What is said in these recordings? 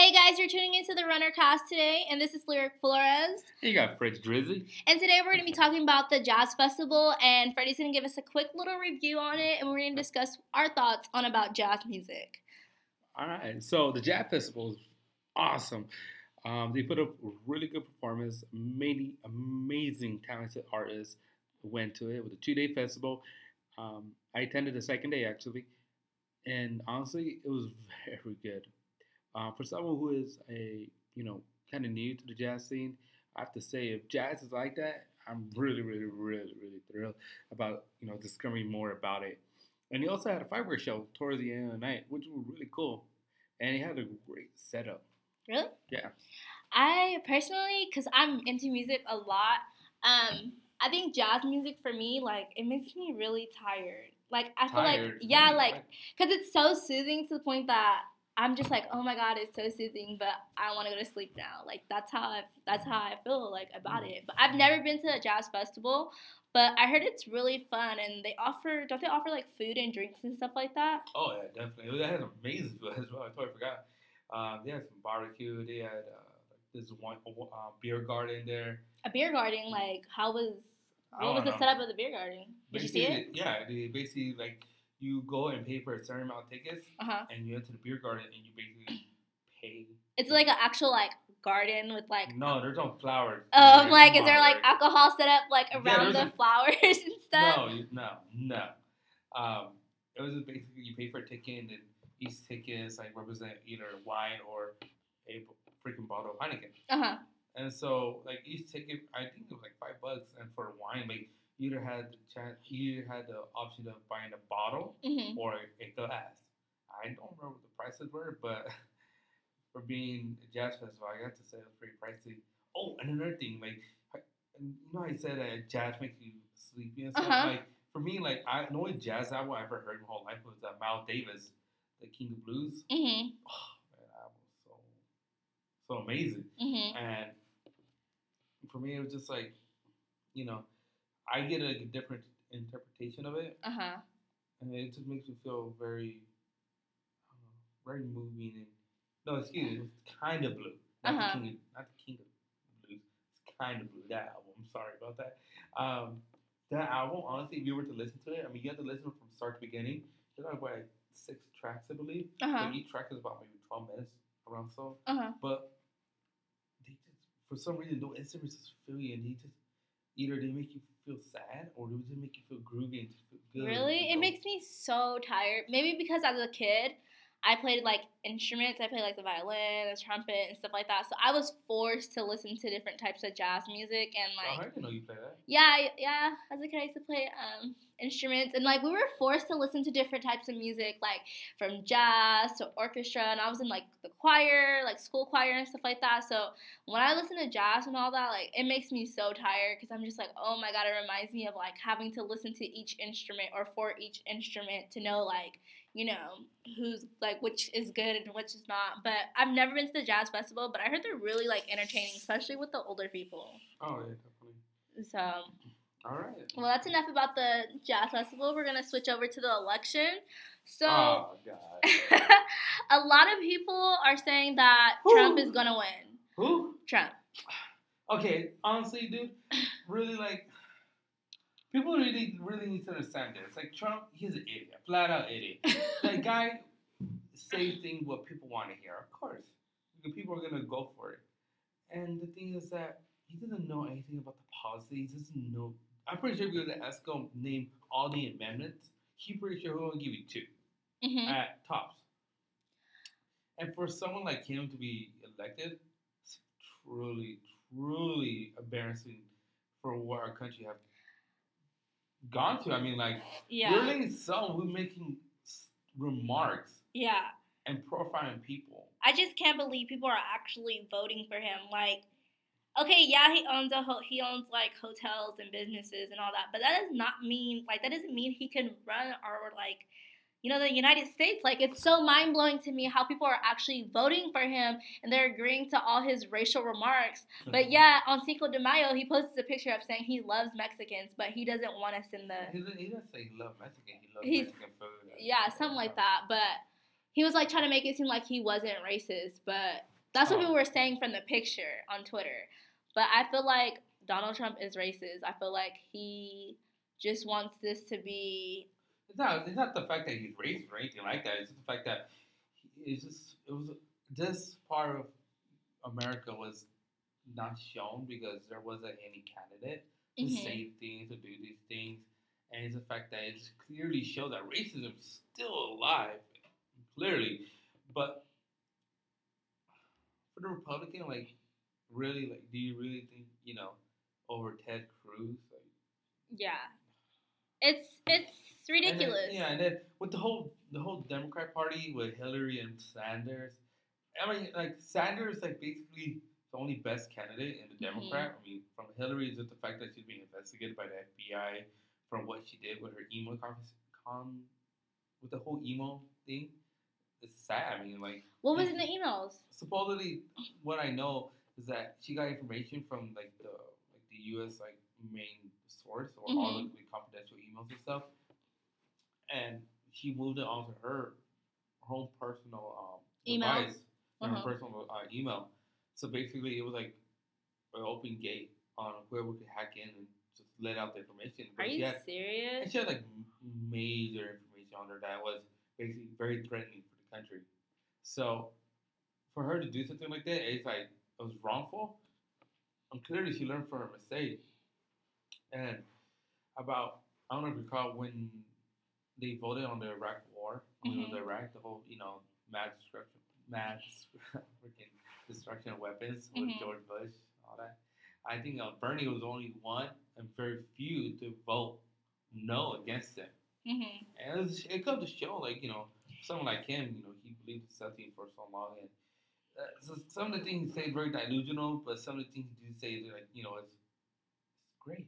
Hey guys, you're tuning into the Runner Cast today, and this is Lyric Flores. You got Fritz Drizzy. And today we're going to be talking about the Jazz Festival, and Freddie's going to give us a quick little review on it, and we're going to discuss our thoughts on about jazz music. All right, so the Jazz Festival is awesome. Um, they put up really good performance. Many amazing, talented artists went to it. It was a two-day festival. Um, I attended the second day actually, and honestly, it was very good. Uh, for someone who is a you know kind of new to the jazz scene, I have to say if jazz is like that, I'm really, really, really, really thrilled about you know discovering more about it. And he also had a fireworks show towards the end of the night, which was really cool. And he had a great setup. Really? Yeah. I personally, because I'm into music a lot, um, I think jazz music for me, like, it makes me really tired. Like, I feel like, yeah, like, because it's so soothing to the point that I'm just like, oh my god, it's so soothing, but I want to go to sleep now. Like that's how I that's how I feel like about it. But I've never been to a jazz festival, but I heard it's really fun and they offer don't they offer like food and drinks and stuff like that? Oh yeah, definitely. They had amazing food as well. I totally forgot. Um, they had some barbecue. They had uh, this one uh, beer garden there. A beer garden, like how was what was don't the setup of the beer garden? Did you see it? Yeah, they basically like you go and pay for a certain amount of tickets, Uh huh. and you enter the beer garden, and you basically pay. It's like an actual like garden with like No, there's no flowers. um there. like is there like alcohol set up like around there's the a- flowers and stuff? No, no, no. Um, it was basically you pay for a ticket, and then each ticket is like represent either wine or a freaking bottle of Heineken. Uh huh. And so, like each ticket, I think it was like five bucks, and for wine, like either had the chance, you either had the option of buying a bottle Mhm. or a glass. I don't remember what the prices were, but for being a jazz festival, I got to say it was pretty pricey. Oh, and another thing, like I- you know, I said that jazz makes you sleepy and stuff. Uh-huh. Like for me, like I the only jazz album I ever heard in my whole life was uh, Miles Davis, the King of Blues. Mhm. Oh man, that was so so amazing. Mhm. And for me, it was just like, you know, I get a different interpretation of it, Uh huh. and it just makes me feel very, know, very moving. And no, excuse me, it was kind of blue, not Uh-huh. the king, of, not the king of blues. It's kind of blue. That album. I'm sorry about that. Um, that album, honestly, if you were to listen to it, I mean, you have to listen from start to beginning. There's like what six tracks, I believe. Uh huh. Like each track is about maybe 12 minutes around so. Uh huh. But they just, for some reason, those instruments just feel you, and they just either they make you feel sad or they just make you feel groovy and feel good. Really? It makes me so tired. Maybe because as a kid, I played like instruments. I played like the violin, the trumpet, and stuff like that. So I was forced to listen to different types of jazz music and like. Oh, I didn't know you play that. Yeah, I- yeah. As a kid, I used to play um, instruments, and like we were forced to listen to different types of music, like from jazz to orchestra. And I was in like the choir, like school choir and stuff like that. So when I listen to jazz and all that, like it makes me so tired because I'm just like, oh my god, it reminds me of like having to listen to each instrument or for each instrument to know like you know who's like which is good and which is not. But I've never been to the jazz festival, but I heard they're really like entertaining, especially with the older people. Oh yeah, definitely. So. All right. Well, that's enough about the jazz festival. We're gonna switch over to the election. So, oh god. a lot of people are saying that Who? Trump is gonna win. Who? Trump. Okay, honestly, dude, really like. People really, really need to understand this. Like Trump, he's an idiot, flat out idiot. that guy say things what people want to hear. Of course, the people are gonna go for it. And the thing is that he doesn't know anything about the policy. He doesn't know. I'm pretty sure if you were to ask him name all the amendments, he's pretty sure he'll give you two hmm at tops. And for someone like him to be elected, it's truly, truly embarrassing for what our country have gone to. I mm-hmm. mean, like, Yeah. letting someone who's making remarks Yeah. and profiling people. I just can't believe people are actually voting for him. Like, okay, yeah, he owns a ho- he owns like hotels and businesses and all that, but that does not mean like that doesn't mean he can run or like you know the United States. Like, it's so mind blowing to me how people are actually voting for him and they're agreeing to all his racial remarks. But mm-hmm. yeah, on Cinco de Mayo, he posted a picture of saying he loves Mexicans, but he doesn't want us in the He doesn't, he doesn't say he loves Mexican. He loves He's- Mexican food. yeah, something like that. But he was like trying to make it seem like he wasn't racist, but that's what Oh. people were saying from the picture on Twitter. But I feel like Donald Trump is racist. I feel like he just wants this to be It's not. It's not the fact that he's racist or anything like that. It's just the fact that it's just. It was this part of America was not shown because there wasn't any candidate to Mhm. say things to do these things, and it's the fact that it's clearly shows that racism is still alive, clearly. But for the Republican, like, really, like, do you really think you know over Ted Cruz? Like, yeah. It's it's And then- ridiculous. yeah, and then with the whole the whole Democrat Party with Hillary and Sanders, I mean, like Sanders, like basically the only best candidate in the Mhm. Democrat. I mean, from Hillary is just the fact that she's being investigated by the FBI from what she did with her emo con, con with the whole emo thing. It's sad. I mean, like What was in the emails? supposedly what I know is that she got information from like the like the U.S. like main source or all Mhm. of the confidential emails and stuff, and she moved it onto her her own personal um, Email? device, her Uh-huh. personal uh, email. So basically, it was like an open gate on whoever could hack in and just let out the information. Are But she you had, and she had like major information on her that was basically very threatening for the country. So for her to do something like that, it's like it was wrongful. And clearly she learned from her mistake. And about I don't know if you recall when they voted on the Iraq War, it was Mhm. Iraq, the whole you know mass destruction, mass freaking destruction of weapons with Mhm. George Bush, all that. I think uh, Bernie was only one and very few to vote no against him. hmm And it, was, it comes to show, like, you know, someone like him, you know, he believed in something for so long. And uh, so some of the things he say very delusional, but some of the things he do say, like, you know, it's, it's great.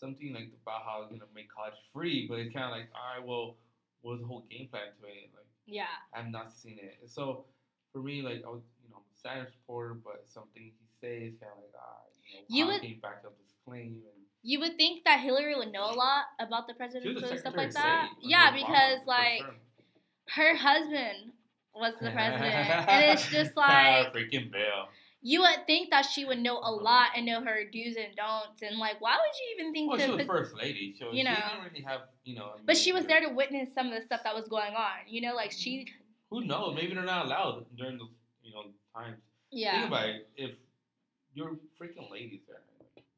Something like about how to make college free, but it's kind of like, all right, well, what's the whole game plan to it? Like, Yeah. I've not seen it. And so for me, like, I was, you know, I'm a Sanders supporter, but something he says kind of like, ah, you know, You would- back up this claim? And You would think that Hillary would know a lot about the presidential and stuff like that. Yeah, because like her husband was the president, and it's just like freaking Bill. You would think that she would know a lot and know her do's and don'ts, and like why would you even think Well, to? she was put- first lady, so you she know. didn't really have, you know. but she was there to witness some of the stuff that was going on. You know, like she. Who knows? Maybe they're not allowed during those, you know, times. Yeah. Think about it. If you're freaking ladies there,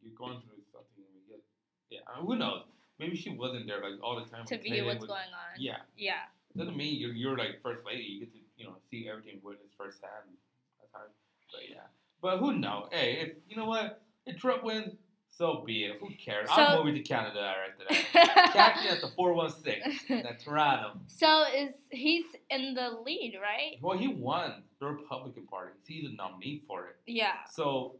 you're going through something, and you get, yeah. I mean, who knows? Maybe she wasn't there like all the time. To view what's with- going on. Yeah. Yeah. Doesn't mean you're you're like first lady. You get to you know see everything witness firsthand. That's how. But yeah. But who knows? Hey, if you know what, if Trump wins, so be it. Who cares? So- I'm moving to Canada right today. Catch me at the four one six at Toronto. so is he's in the lead, right? Well, he won the Republican Party. He's the nominee for it. Yeah. So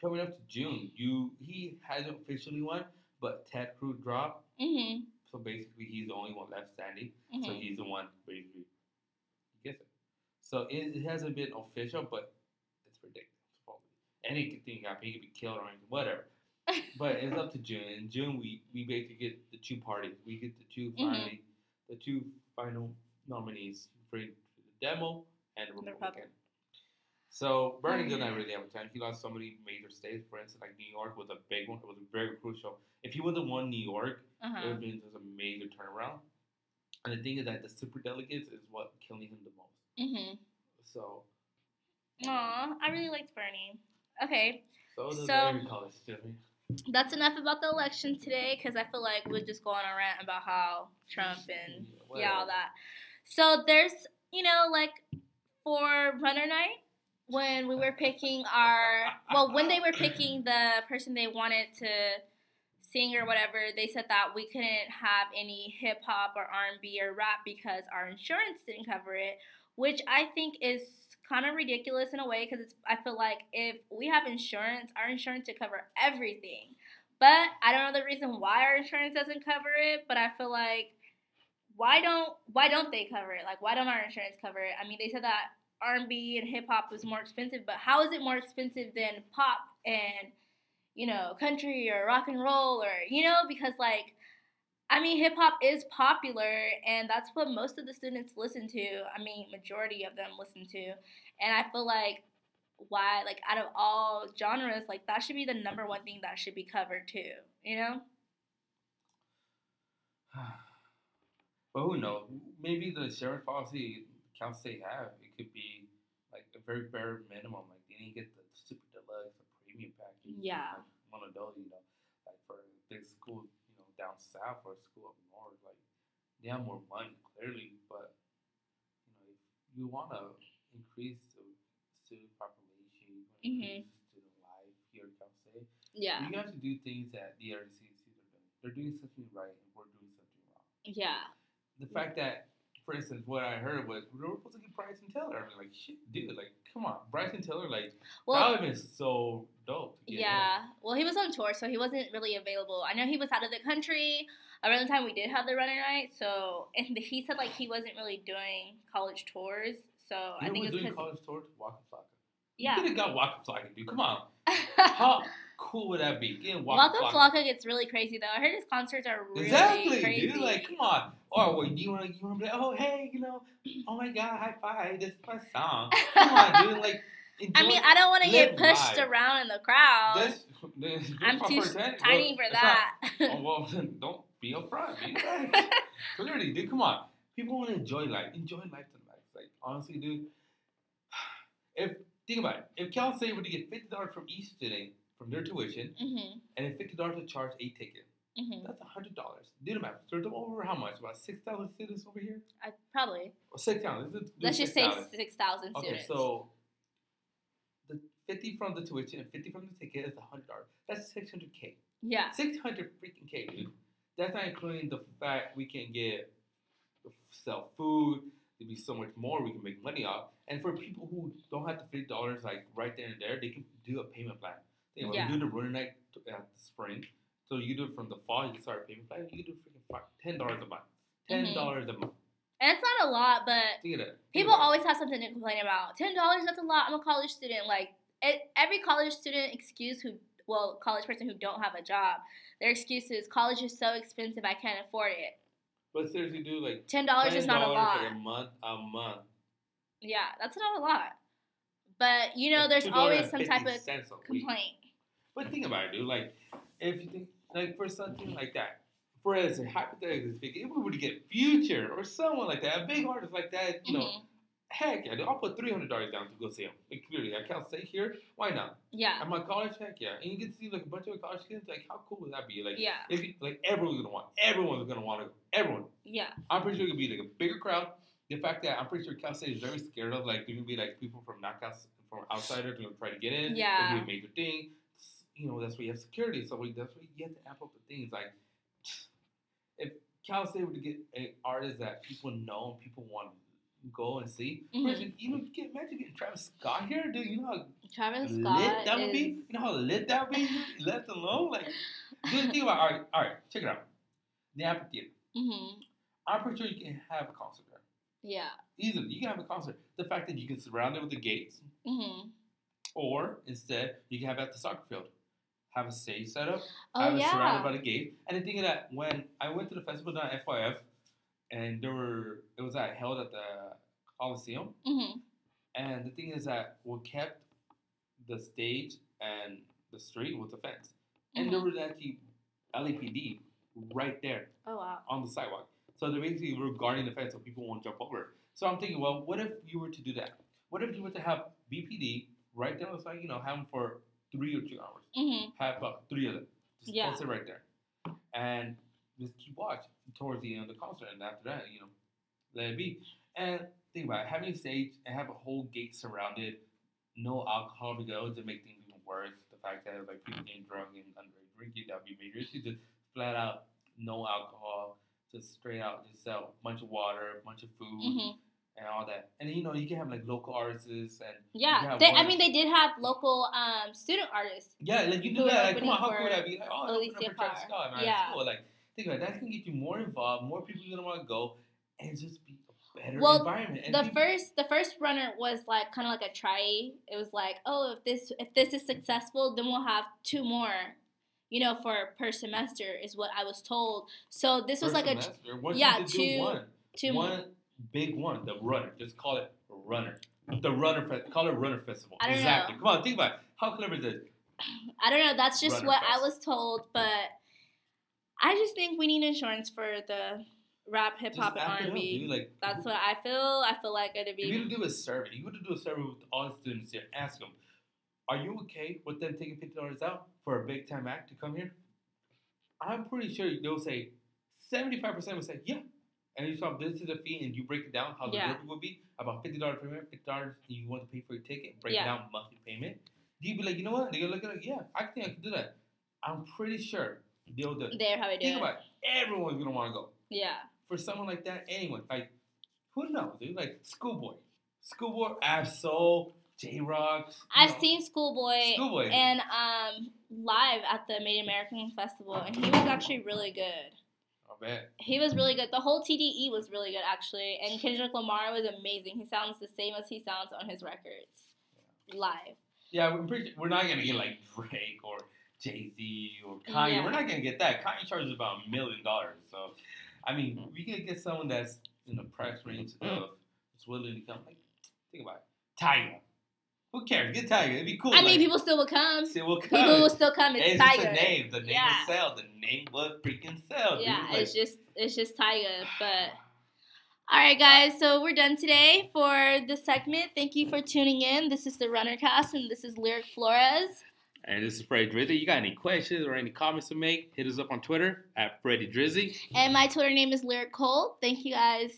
coming up to June, you he hasn't officially won, but Ted Cruz dropped. Mhm. So basically, he's the only one left standing. So Mhm. he's the one basically gets it. So it, it hasn't been official, but it's ridiculous. probably. Anything happen. He could be killed or anything, whatever. but it's up to June. In June, we we basically get the two parties. We get the two finally, the two final nominees for the demo and the Republican. Republican. So Bernie didn't really have a chance. He lost so many major states. For instance, like New York was a big one. It was very crucial. If he would have won New York, it would Uh-huh. have been just a major turnaround. And the thing is that the super delegates is what killing him the most. Mhm. So, Aw, I really liked Bernie. Okay, so So- every college student. that's enough about the election today because I feel like we'll just go on a rant about how Trump and yeah, all that. So there's, you know, like for runner night, when we were picking our, well, when they were picking the person they wanted to sing or whatever, they said that we couldn't have any hip hop or R and B or rap because our insurance didn't cover it, which I think is kind of ridiculous in a way because it's. I feel like if we have insurance, our insurance should cover everything. But I don't know the reason why our insurance doesn't cover it. But I feel like why don't why don't they cover it? Like why don't our insurance cover it? I mean, they said that R and B and hip hop was more expensive, but how is it more expensive than pop and you know country or rock and roll or you know because like I mean, hip hop is popular, and that's what most of the students listen to. I mean, majority of them listen to, and I feel like why, like, out of all genres, like that should be the number one thing that should be covered too. You know? but who knows? Maybe the sheriff policy Cal they have it could be like a very bare minimum. Like they didn't get the super deluxe, the premium package. Yeah. Like one of those, you know, like for big school, down south or school up north, like they have more money clearly, but you know, if you want to increase the student population, you Mhm. increase student life here at Cal State, Yeah. you have to do things that the other CCs are doing. They're doing something right, and we're doing something wrong. Yeah. The fact that, for instance, what I heard was we were supposed to get Bryson Tiller. I mean, like, shit, dude, like, come on, Bryson Tiller, like, Well, that would have been so dope. Get him. Yeah. Well, he was on tour, so he wasn't really available. I know he was out of the country around the time we did have the running night. So, and he said like he wasn't really doing college tours. So You I think it's doing college tours, Waka Flocka. You could have got Waka Flocka, dude. Come on. How cool would that be? Getting Waka, Waka Flocka. Flocka gets really crazy though. I heard his concerts are really Exactly, crazy. dude. Like, come on. Or well, you want to, you want to be like, oh, hey, you know, oh my God, high five. This is my song. Come on, dude. Like, enjoy. I mean, I don't want to get pushed life. around in the crowd. This, this, this I'm too tiny Well, for it's not- that. oh, well, then don't be upfront. Be clearly, dude, come on. People want to enjoy life. Enjoy life to the max. Like, honestly, dude, if, think about it. If Cal State were to get $50 from each student from their tuition mhm. and then $50 to charge a ticket, Mhm. that's $100. Do the math. So it's over how much? About 6,000 students over here? I probably. Or 6,000. Let's, do Let's just say 6,000. six thousand Okay, students. so the 50 from the tuition and 50 from the ticket is $100. That's 600K. yeah. Six hundred freaking k, dude. That's not including the fact we can get sell food. There'd be so much more we can make money off. And for people who don't have the fifty dollars like right there and there, they can do a payment plan. You know, Yeah. do the running night at the spring, so you do it from the fall. You start paying flat, you do freaking five, ten dollars a month. Ten Mhm. dollars a month. And it's not a lot, but Think of that. Think People always have something to complain about. Ten dollars, that's a lot. I'm a college student. Like it, every college student excuse who, well, college person who don't have a job, their excuse is college is so expensive, I can't afford it. But seriously, dude, like Ten dollars is not a lot. for a month. A month. Yeah, that's not a lot. But you know, That's there's always some type of complaint. But think about it, dude. Like, if you think, like, for something like that, for instance, hypothetically speaking, if we were to get Future or someone like that, a big artist like that, you know, Mhm. heck yeah, I'll put three hundred dollars down to go see him. Like, clearly, I can't stay here. Why not? Yeah, At my college, heck yeah, and you to see like a bunch of college kids. Like, how cool would that be? Like, yeah, if like everyone's gonna want, everyone's gonna want to, everyone. yeah, I'm pretty sure it could be like a bigger crowd. The fact that I'm pretty sure Cal State is very scared of like there could be like people from knockouts from outsiders gonna try to get in. Yeah. It'd be a major thing. You know, that's why you have security. So we, that's why you have to amp up the things. Like if Cal State were to get an artist that people know and people want to go and see, Mhm. you know, you can imagine getting Travis Scott here, dude. You know how Travis lit Scott that would is. be. You know how lit that would be. Left alone, like dude, think about all right, all right, check it out. The amphitheater. hmm I'm pretty sure you can have a concert there. Yeah. Easily, you can have a concert. The fact that you can surround it with the gates, hmm or instead you can have it at the soccer field. Have a stage set up, Oh have it surrounded by the gate. And the thing is that when I went to the festival down at FYF, and there were it was at, held at the Coliseum, hmm and the thing is that we kept the stage and the street with the fence, and there was actually LAPD right there Oh wow. on the sidewalk. So they basically were guarding the fence so people won't jump over. So I'm thinking, well, what if you were to do that? What if you were to have BPD right there on the side, you know, have them for three or two hours, hmm have uh, three of them, just Yeah. it right there, and just keep watch towards the end of the concert, and after that, you know, let it be. And think about it, having a stage and have a whole gate surrounded, no alcohol because to make things even worse. The fact that like people getting drunk and underage drinking, that would be major issue. Just flat out no alcohol, just straight out, just sell a bunch of water, a bunch of food, hmm and all that. And then, you know, you can have like local artists and Yeah. They, I mean, they did have local um, student artists. yeah, like you do that. Like, come on, how cool would that be? Like, oh, Alicia for Travis Scott, man. Yeah. It's cool. Like, think about it. That's gonna get you more involved. More people are gonna want to go, and just be a better Well, the people- first the first runner was like kind of like a try. It was like, oh, if this if this is successful, then we'll have two more. you know, for per semester is what I was told. So this was like a semester? Why yeah, two- one. two. one big one, the runner. Just call it runner. The runner call it runner festival. I don't exactly. know. Come on, think about it. How clever is this? I don't know. That's just Runner what I was told, but I just think we need insurance for the rap, hip hop, and R&B. Like That's what I feel. I feel like it'd If you to do a survey, you were to do a survey with all the students here. Ask them, are you okay with them taking fifty dollars out for a big time act to come here? I'm pretty sure they'll say seventy-five percent will say yeah. And you saw this is a fee, and you break it down how the Yeah. work would be about fifty dollars minute, fifty dollars you want to pay for your ticket, break Yeah. it down monthly payment. You'd be like, you know what? They're gonna look at it, yeah, I think I can do that. I'm pretty sure they'll do it. They're how they do Think about it. Everyone's gonna want to go Yeah. for someone like that, anyone, like, who knows, dude? Like, Schoolboy. Schoolboy, Ab-Soul, J Rocks. I've seen Schoolboy Schoolboy. and um live at the Made American Festival, and he was actually really good. Bet. He was really good. The whole TDE was really good actually, and Kendrick Lamar was amazing. He sounds the same as he sounds on his records live. Yeah, we're, pretty, we're not going to get, like, Drake or Jay Z or Kanye. Yeah. We're not going to get that. Kanye charges about a million dollars. So, I mean, mm-hmm. we can get someone that's in the price range of that's willing to come. Like, think about it. Tyga. Who cares? Get Tyga. It'd be cool. I mean, people still will come. see, we'll People will still come. It's It's just Tyga. a name. The name Yeah. will sell. The name will freaking sell. dude. Yeah, Like, it's just it's just Tyga. But all right, guys, so we're done today for this segment. Thank you for tuning in. This is the Runner Cast, and this is Lyric Flores. And this is Freddie Drizzy. You got any questions or any comments to make? Hit us up on Twitter at Freddie Drizzy. And my Twitter name is Lyric Cole. Thank you guys.